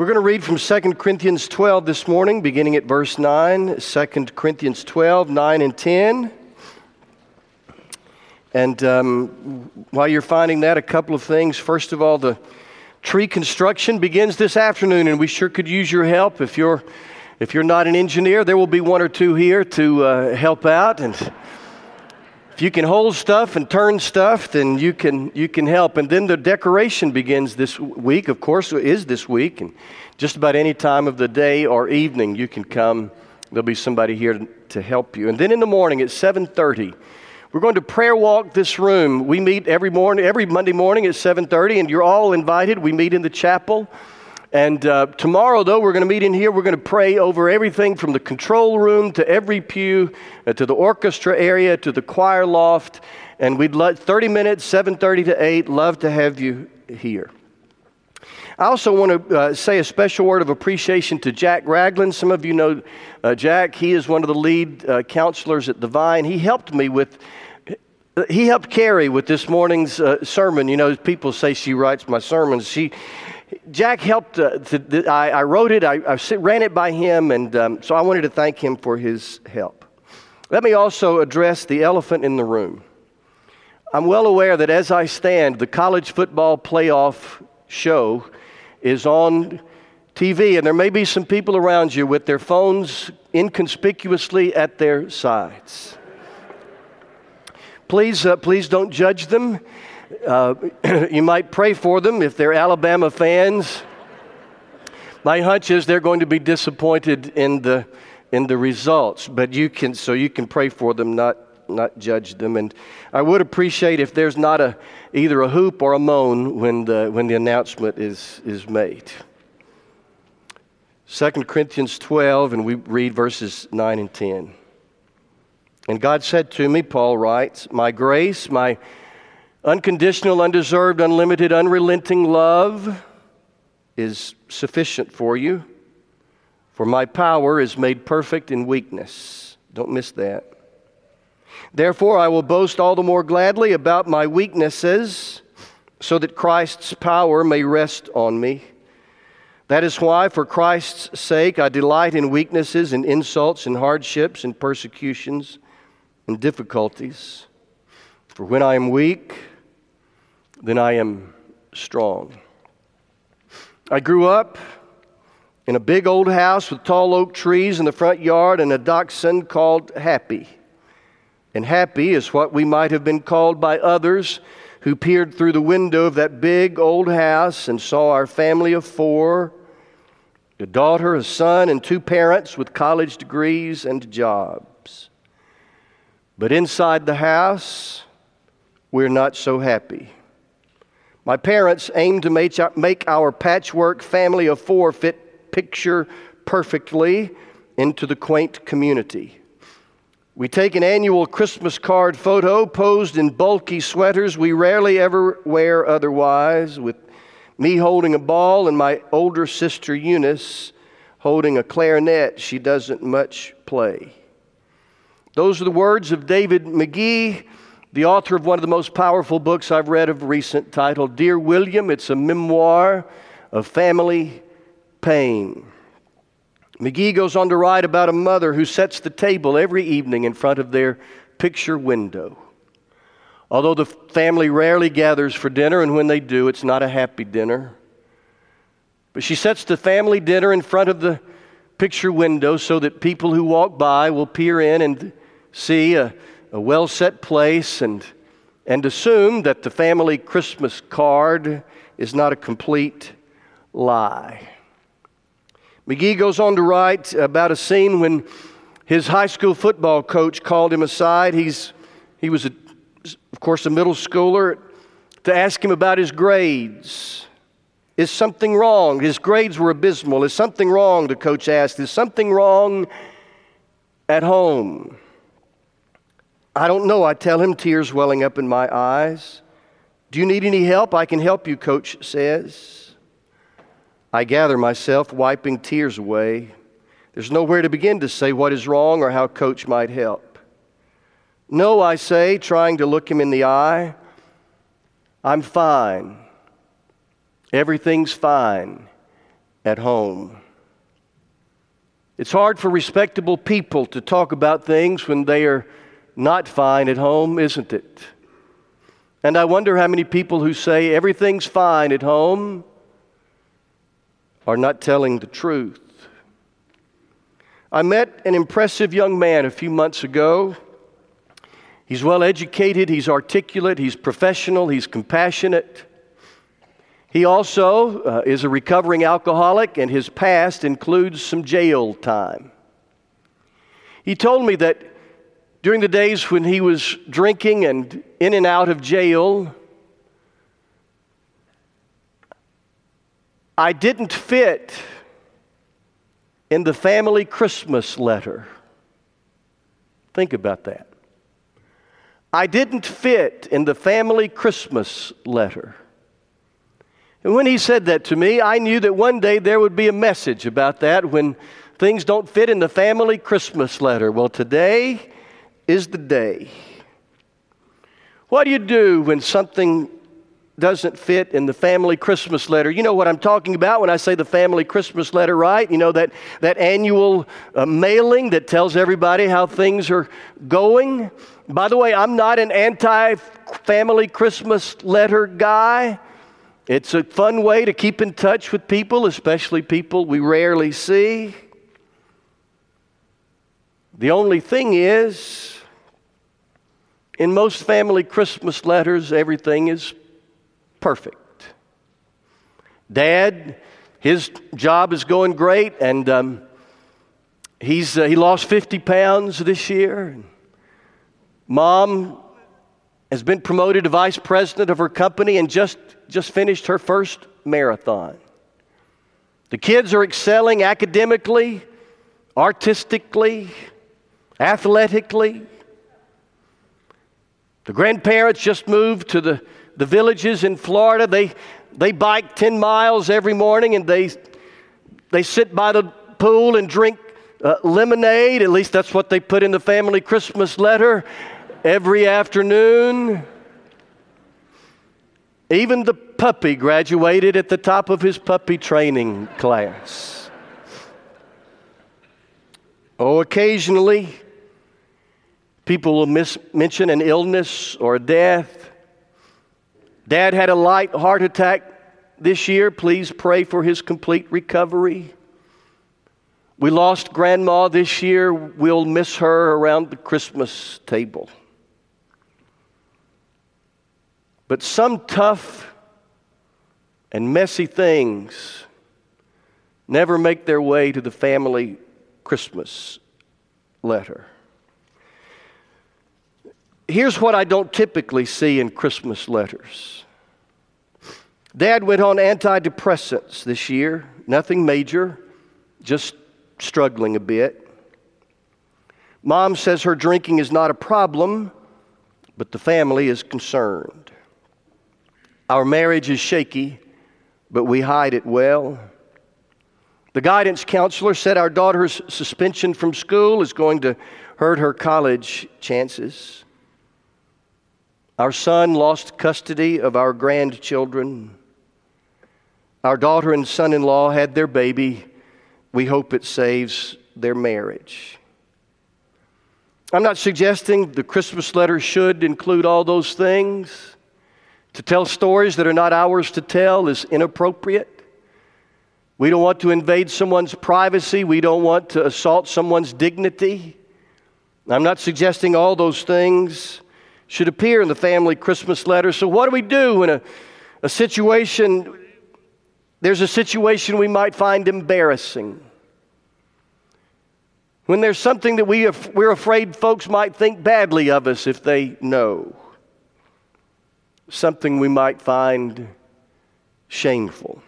We're going to read from 2 Corinthians 12 this morning, beginning at verse 9. 2 Corinthians 12, 9 and 10. And um, while you're finding that, a couple of things. First of all, the tree construction begins this afternoon, and we sure could use your help. If you're, if you're not an engineer, there will be one or two here to uh, help out. And if you can hold stuff and turn stuff, then you can, you can help. And then the decoration begins this week, of course, is this week. And just about any time of the day or evening, you can come. There'll be somebody here to, to help you. And then in the morning at 7.30, we're going to prayer walk this room. We meet every morning, every Monday morning at 7.30, and you're all invited. We meet in the chapel. And uh, tomorrow, though, we're going to meet in here. We're going to pray over everything from the control room to every pew, uh, to the orchestra area, to the choir loft. And we'd love 30 minutes, 7:30 to 8. Love to have you here. I also want to uh, say a special word of appreciation to Jack Ragland. Some of you know uh, Jack. He is one of the lead uh, counselors at the Vine. He helped me with he helped Carrie with this morning's uh, sermon. You know, people say she writes my sermons. She, Jack helped. Uh, to, I, I, wrote it, I, I, ran it by him, and um, so I wanted to thank him for his help. Let me also address the elephant in the room. I'm well aware that as I stand, the college football playoff show is on TV, and there may be some people around you with their phones inconspicuously at their sides. Please, uh, please don't judge them. Uh, you might pray for them if they're Alabama fans. My hunch is they're going to be disappointed in the, in the results, but you can, so you can pray for them, not, not judge them. And I would appreciate if there's not a, either a hoop or a moan when the, when the announcement is, is made. 2 Corinthians 12, and we read verses 9 and 10. And God said to me, Paul writes, My grace, my Unconditional, undeserved, unlimited, unrelenting love is sufficient for you. For my power is made perfect in weakness. Don't miss that. Therefore, I will boast all the more gladly about my weaknesses, so that Christ's power may rest on me. That is why, for Christ's sake, I delight in weaknesses and insults and hardships and persecutions and difficulties. For when I am weak, then I am strong. I grew up in a big old house with tall oak trees in the front yard and a dachshund called Happy. And Happy is what we might have been called by others who peered through the window of that big old house and saw our family of four a daughter, a son, and two parents with college degrees and jobs. But inside the house, we're not so happy. My parents aimed to make our patchwork family of four fit picture perfectly into the quaint community. We take an annual Christmas card photo posed in bulky sweaters we rarely ever wear otherwise, with me holding a ball and my older sister Eunice holding a clarinet she doesn't much play. Those are the words of David Magee the author of one of the most powerful books I've read of recent, titled Dear William. It's a memoir of family pain. Magee goes on to write about a mother who sets the table every evening in front of their picture window. Although the family rarely gathers for dinner, and when they do, it's not a happy dinner. But she sets the family dinner in front of the picture window so that people who walk by will peer in and see a a well set place and, and assume that the family Christmas card is not a complete lie. Magee goes on to write about a scene when his high school football coach called him aside. He's, he was, a, of course, a middle schooler, to ask him about his grades. Is something wrong? His grades were abysmal. Is something wrong? The coach asked. Is something wrong at home? I don't know. I tell him, tears welling up in my eyes. Do you need any help? I can help you, coach says. I gather myself, wiping tears away. There's nowhere to begin to say what is wrong or how coach might help. No, I say, trying to look him in the eye. I'm fine. Everything's fine. at home. It's hard for respectable people to talk about things when they are not fine at home, isn't it? And I wonder how many people who say everything's fine at home are not telling the truth. I met an impressive young man a few months ago. He's well educated, he's articulate, he's professional, he's compassionate. He also uh, is a recovering alcoholic, and his past includes some jail time. He told me that during the days when he was drinking and in and out of jail, I didn't fit in the family Christmas letter. Think about that. I didn't fit in the family Christmas letter. And when he said that to me, I knew that one day there would be a message about that when things don't fit in the family Christmas letter. Well, today is the day. What do you do when something doesn't fit in the family Christmas letter. You know what I'm talking about when I say the family Christmas letter, right? You know that, that annual uh, mailing that tells everybody how things are going. By the way, I'm not an anti family Christmas letter guy. It's a fun way to keep in touch with people, especially people we rarely see. The only thing is, in most family Christmas letters, everything is perfect. Dad, his job is going great, and um, he's, uh, he lost 50 pounds this year. Mom has been promoted to vice president of her company and just, just finished her first marathon. The kids are excelling academically, artistically, athletically. The grandparents just moved to the, the villages in Florida. They, they bike 10 miles every morning and they, they sit by the pool and drink uh, lemonade. At least that's what they put in the family Christmas letter every afternoon. Even the puppy graduated at the top of his puppy training class. Oh, occasionally, people will miss, mention an illness or a death. Dad had a light heart attack this year. Please pray for his complete recovery. We lost grandma this year. We'll miss her around the Christmas table. But some tough and messy things never make their way to the family Christmas letter. Here's what I don't typically see in Christmas letters. Dad went on antidepressants this year, nothing major, just struggling a bit. Mom says her drinking is not a problem, but the family is concerned. Our marriage is shaky, but we hide it well. The guidance counselor said our daughter's suspension from school is going to hurt her college chances. Our son lost custody of our grandchildren. Our daughter and son in law had their baby. We hope it saves their marriage. I'm not suggesting the Christmas letter should include all those things. To tell stories that are not ours to tell is inappropriate. We don't want to invade someone's privacy. We don't want to assault someone's dignity. I'm not suggesting all those things should appear in the family Christmas letter. So, what do we do when a, a situation, there's a situation we might find embarrassing? When there's something that we, we're afraid folks might think badly of us if they know? something we might find shameful.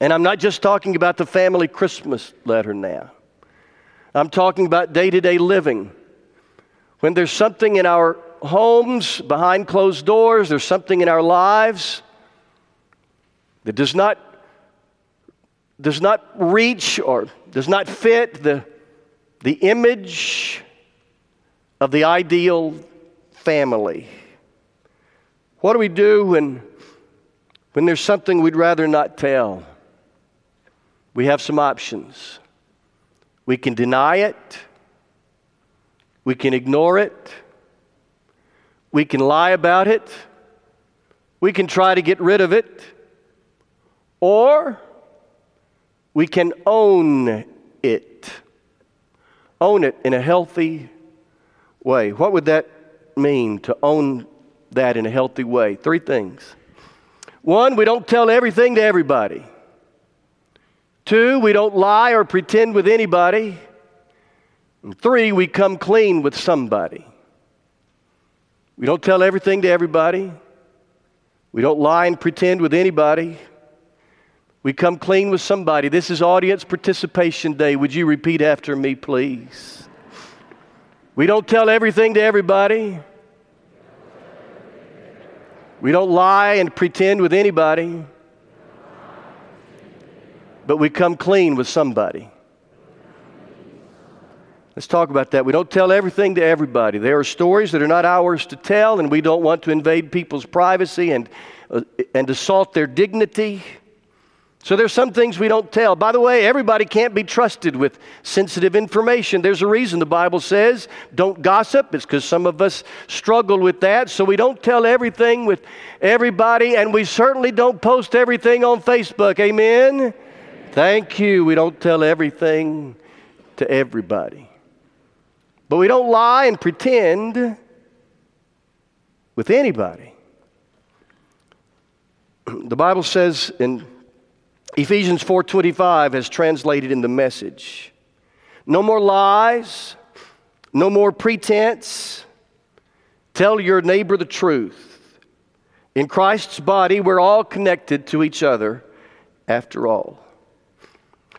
And I'm not just talking about the family Christmas letter now, I'm talking about day to day living. When there's something in our homes, behind closed doors, there's something in our lives that does not, does not reach or does not fit the, the image of the ideal family. What do we do when, when there's something we'd rather not tell? we have some options. We can deny it, we can ignore it, we can lie about it, we can try to get rid of it, or we can own it. Own it in a healthy way. What would that mean to own that in a healthy way? Three things. One, we don't tell everything to everybody. Two, we don't lie or pretend with anybody. And three, we come clean with somebody. We don't tell everything to everybody. We don't lie and pretend with anybody. We come clean with somebody. This is audience participation day. Would you repeat after me, please? We don't tell everything to everybody. We don't lie and pretend with anybody. But we come clean with somebody. Let's talk about that. We don't tell everything to everybody. There are stories that are not ours to tell, and we don't want to invade people's privacy and, uh, and assault their dignity. So there's some things we don't tell. By the way, everybody can't be trusted with sensitive information. There's a reason the Bible says don't gossip. It's because some of us struggle with that. So we don't tell everything with everybody, and we certainly don't post everything on Facebook. Amen? Thank you. We don't tell everything to everybody. But we don't lie and pretend with anybody. The Bible says in Ephesians 4:25 has translated in the message. No more lies, no more pretense. Tell your neighbor the truth. In Christ's body, we're all connected to each other after all.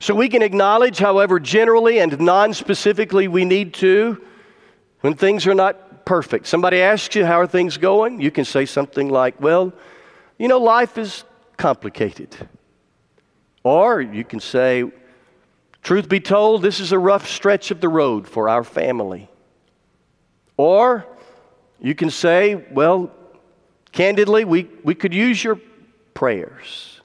So we can acknowledge, however, generally and non specifically we need to, when things are not perfect. Somebody asks you, How are things going? You can say something like, Well, you know, life is complicated. Or you can say, truth be told, this is a rough stretch of the road for our family. Or you can say, well, candidly, we, we could use your prayers.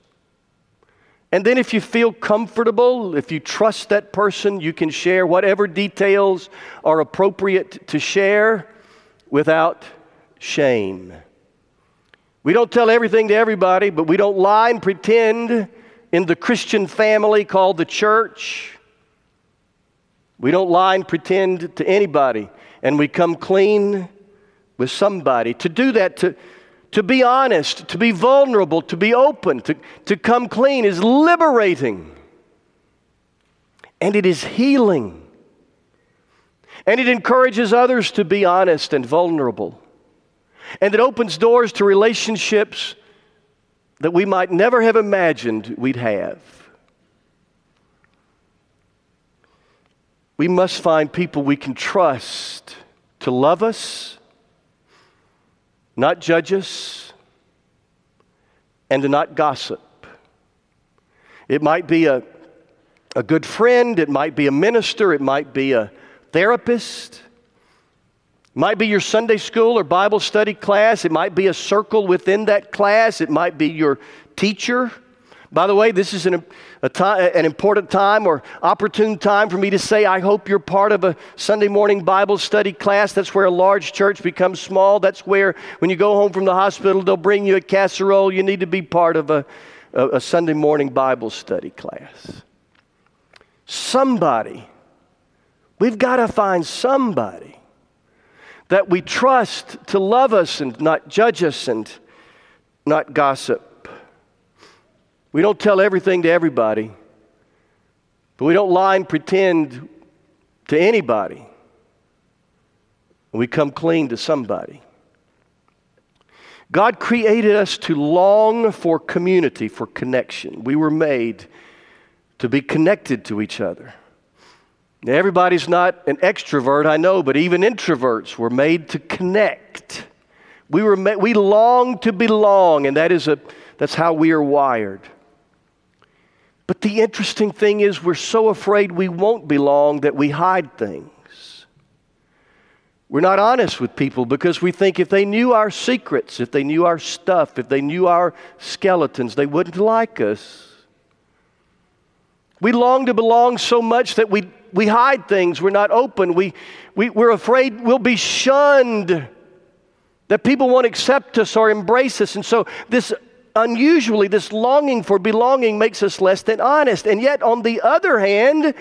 And then, if you feel comfortable, if you trust that person, you can share whatever details are appropriate to share without shame. We don't tell everything to everybody, but we don't lie and pretend in the Christian family called the church. We don't lie and pretend to anybody, and we come clean with somebody. To do that, to, to be honest, to be vulnerable, to be open, to, to come clean is liberating. And it is healing. And it encourages others to be honest and vulnerable. And it opens doors to relationships that we might never have imagined we'd have. We must find people we can trust to love us, not judge us, and to not gossip. It might be a, a good friend, it might be a minister, it might be a therapist. it Might be your Sunday school or Bible study class. It might be a circle within that class. It might be your teacher. By the way, this is an, time, an important time or opportune time for me to say, I hope you're part of a Sunday morning Bible study class. That's where a large church becomes small. That's where, when you go home from the hospital, they'll bring you a casserole. You need to be part of a, a, a Sunday morning Bible study class. Somebody, we've got to find somebody that we trust to love us and not judge us and not gossip. We don't tell everything to everybody, but we don't lie and pretend to anybody. We come clean to somebody. God created us to long for community, for connection. We were made to be connected to each other. Now, everybody's not an extrovert, I know, but even introverts were made to connect. We, were ma- we long to belong, and that is a, that's how we are wired. But the interesting thing is, we're so afraid we won't belong that we hide things. We're not honest with people because we think if they knew our secrets, if they knew our stuff, if they knew our skeletons, they wouldn't like us. We long to belong so much that we, we hide things. We're not open. We, we, we're afraid we'll be shunned, that people won't accept us or embrace us. And so, this unusually, this longing for belonging makes us less than honest. And yet, on the other hand,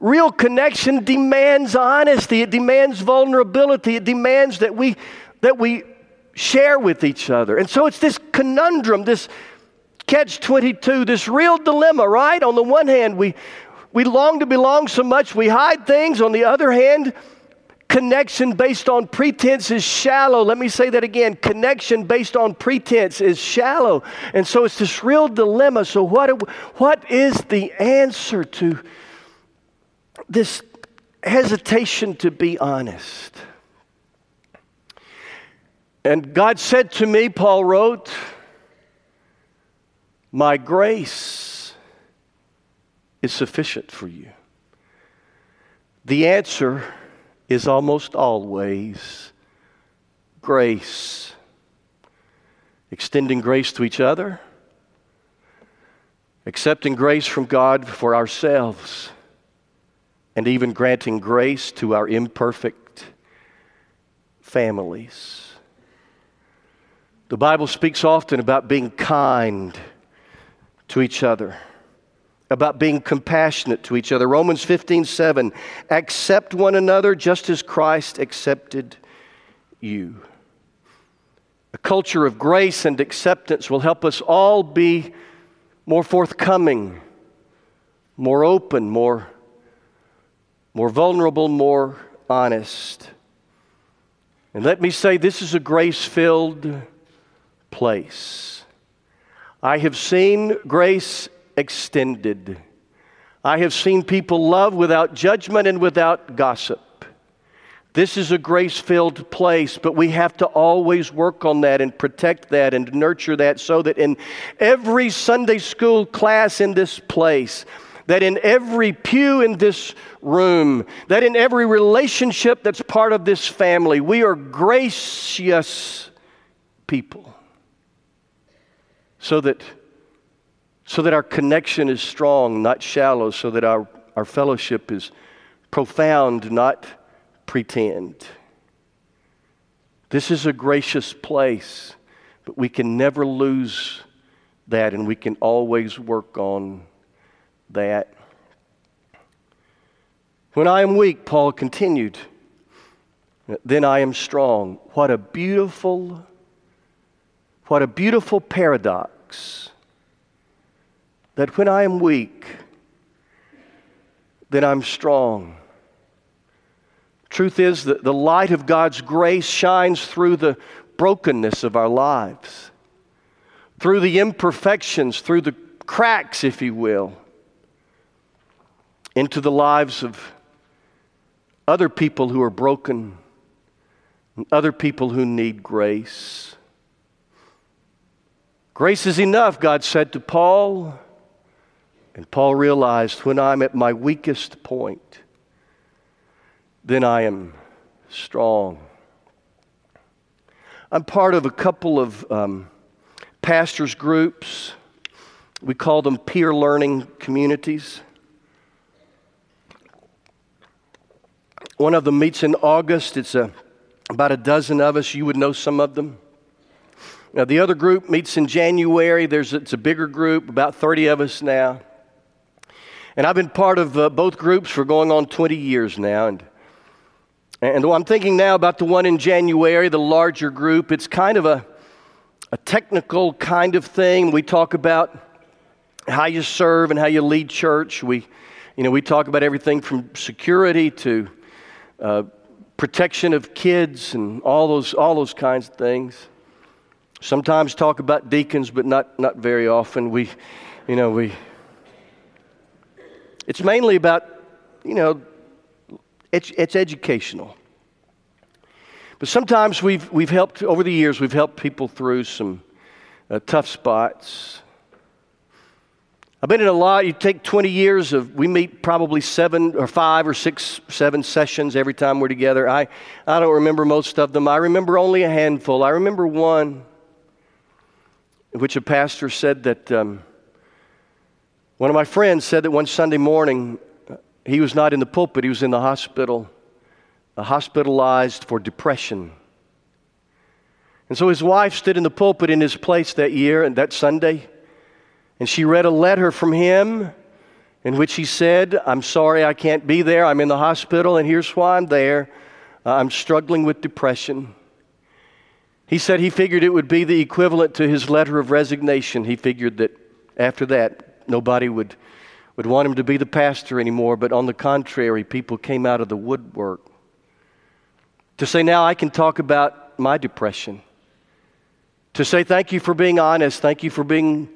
real connection demands honesty, it demands vulnerability, it demands that we, that we share with each other. And so, it's this conundrum, this catch 22, this real dilemma, right? On the one hand, we, we long to belong so much, we hide things. On the other hand, connection based on pretense is shallow. Let me say that again. Connection based on pretense is shallow. And so it's this real dilemma. So, what, what is the answer to this hesitation to be honest? And God said to me, Paul wrote, my grace is sufficient for you. The answer is almost always grace. Extending grace to each other, accepting grace from God for ourselves, and even granting grace to our imperfect families. The Bible speaks often about being kind to each other, about being compassionate to each other. Romans 15 7, accept one another just as Christ accepted you. A culture of grace and acceptance will help us all be more forthcoming, more open, more, more vulnerable, more honest. And let me say, this is a grace filled place. I have seen grace extended. I have seen people love without judgment and without gossip. This is a grace filled place, but we have to always work on that and protect that and nurture that so that in every Sunday school class in this place, that in every pew in this room, that in every relationship that's part of this family, we are gracious people so that, so that our connection is strong, not shallow, so that our, our fellowship is profound, not pretend. This is a gracious place, but we can never lose that, and we can always work on that. When I am weak, Paul continued, then I am strong. What a beautiful what a beautiful paradox that when I am weak, then I'm strong. Truth is that the light of God's grace shines through the brokenness of our lives, through the imperfections, through the cracks, if you will, into the lives of other people who are broken, and other people who need grace. Grace is enough, God said to Paul. And Paul realized when I'm at my weakest point, then I am strong. I'm part of a couple of um, pastors' groups. We call them peer learning communities. One of them meets in August. It's a, about a dozen of us. You would know some of them. Now, the other group meets in January. There's, it's a bigger group, about 30 of us now. And I've been part of uh, both groups for going on 20 years now. And, and I'm thinking now about the one in January, the larger group. It's kind of a, a technical kind of thing. We talk about how you serve and how you lead church. We, you know, we talk about everything from security to uh, protection of kids and all those, all those kinds of things. Sometimes talk about deacons, but not, not very often. We, you know, we, it's mainly about, you know, it's, it's educational. But sometimes we've, we've helped, over the years, we've helped people through some uh, tough spots. I've been in a lot, you take 20 years of, we meet probably seven or five or six, seven sessions every time we're together. I, I don't remember most of them. I remember only a handful. I remember one in which a pastor said that um, One of my friends said that one Sunday morning he was not in the pulpit, he was in the hospital, uh, hospitalized for depression. And so his wife stood in the pulpit in his place that year and that Sunday, and she read a letter from him in which he said, I'm sorry I can't be there. I'm in the hospital, and here's why I'm there. Uh, I'm struggling with depression. He said he figured it would be the equivalent to his letter of resignation. He figured that after that, nobody would, would want him to be the pastor anymore, but on the contrary, people came out of the woodwork to say, Now I can talk about my depression. To say, Thank you for being honest, thank you for being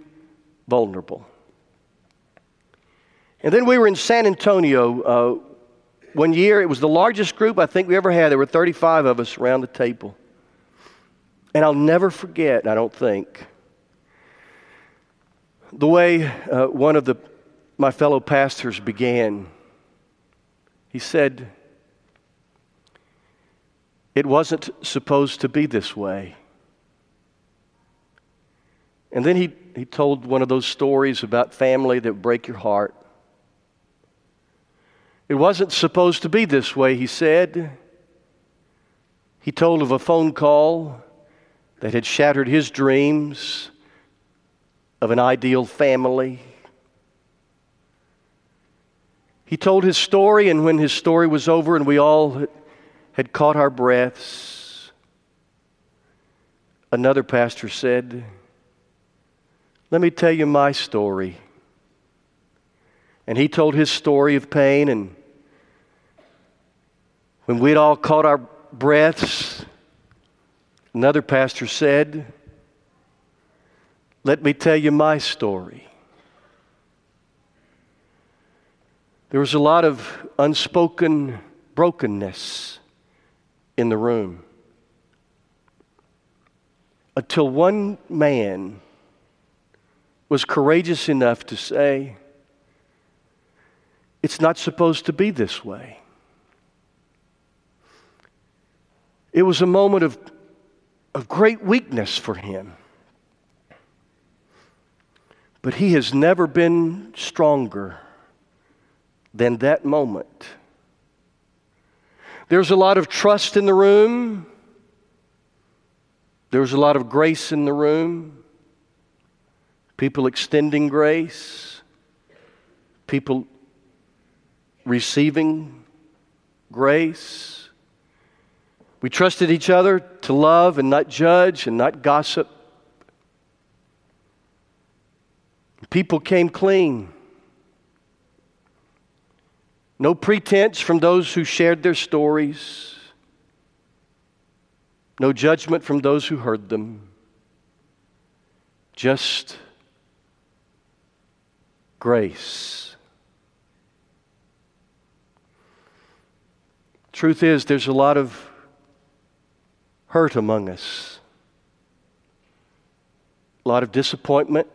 vulnerable. And then we were in San Antonio uh, one year. It was the largest group I think we ever had. There were 35 of us around the table. And I'll never forget, I don't think, the way uh, one of the, my fellow pastors began. He said, It wasn't supposed to be this way. And then he, he told one of those stories about family that break your heart. It wasn't supposed to be this way, he said. He told of a phone call that had shattered his dreams of an ideal family. He told his story, and when his story was over and we all had caught our breaths, another pastor said, Let me tell you my story. And he told his story of pain, and when we'd all caught our breaths, Another pastor said, Let me tell you my story. There was a lot of unspoken brokenness in the room until one man was courageous enough to say, It's not supposed to be this way. It was a moment of of great weakness for him. But he has never been stronger than that moment. There's a lot of trust in the room. There's a lot of grace in the room. People extending grace. People receiving grace. We trusted each other to love and not judge and not gossip. People came clean. No pretense from those who shared their stories. No judgment from those who heard them. Just grace. Truth is, there's a lot of hurt among us, a lot of disappointment,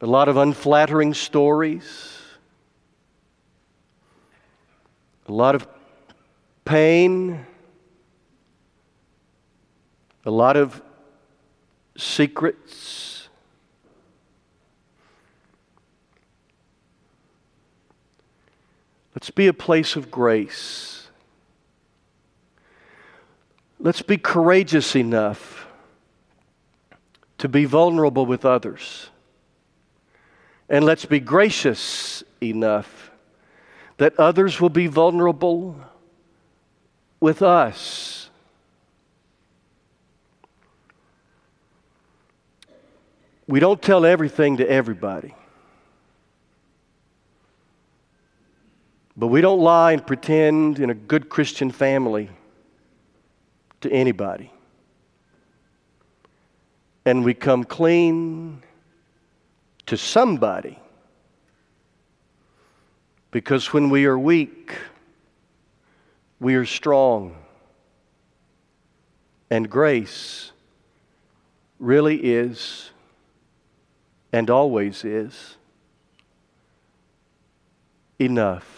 a lot of unflattering stories, a lot of pain, a lot of secrets. Let's be a place of grace. Let's be courageous enough to be vulnerable with others. And let's be gracious enough that others will be vulnerable with us. We don't tell everything to everybody. But we don't lie and pretend in a good Christian family to anybody. And we come clean to somebody. Because when we are weak, we are strong. And grace really is and always is enough.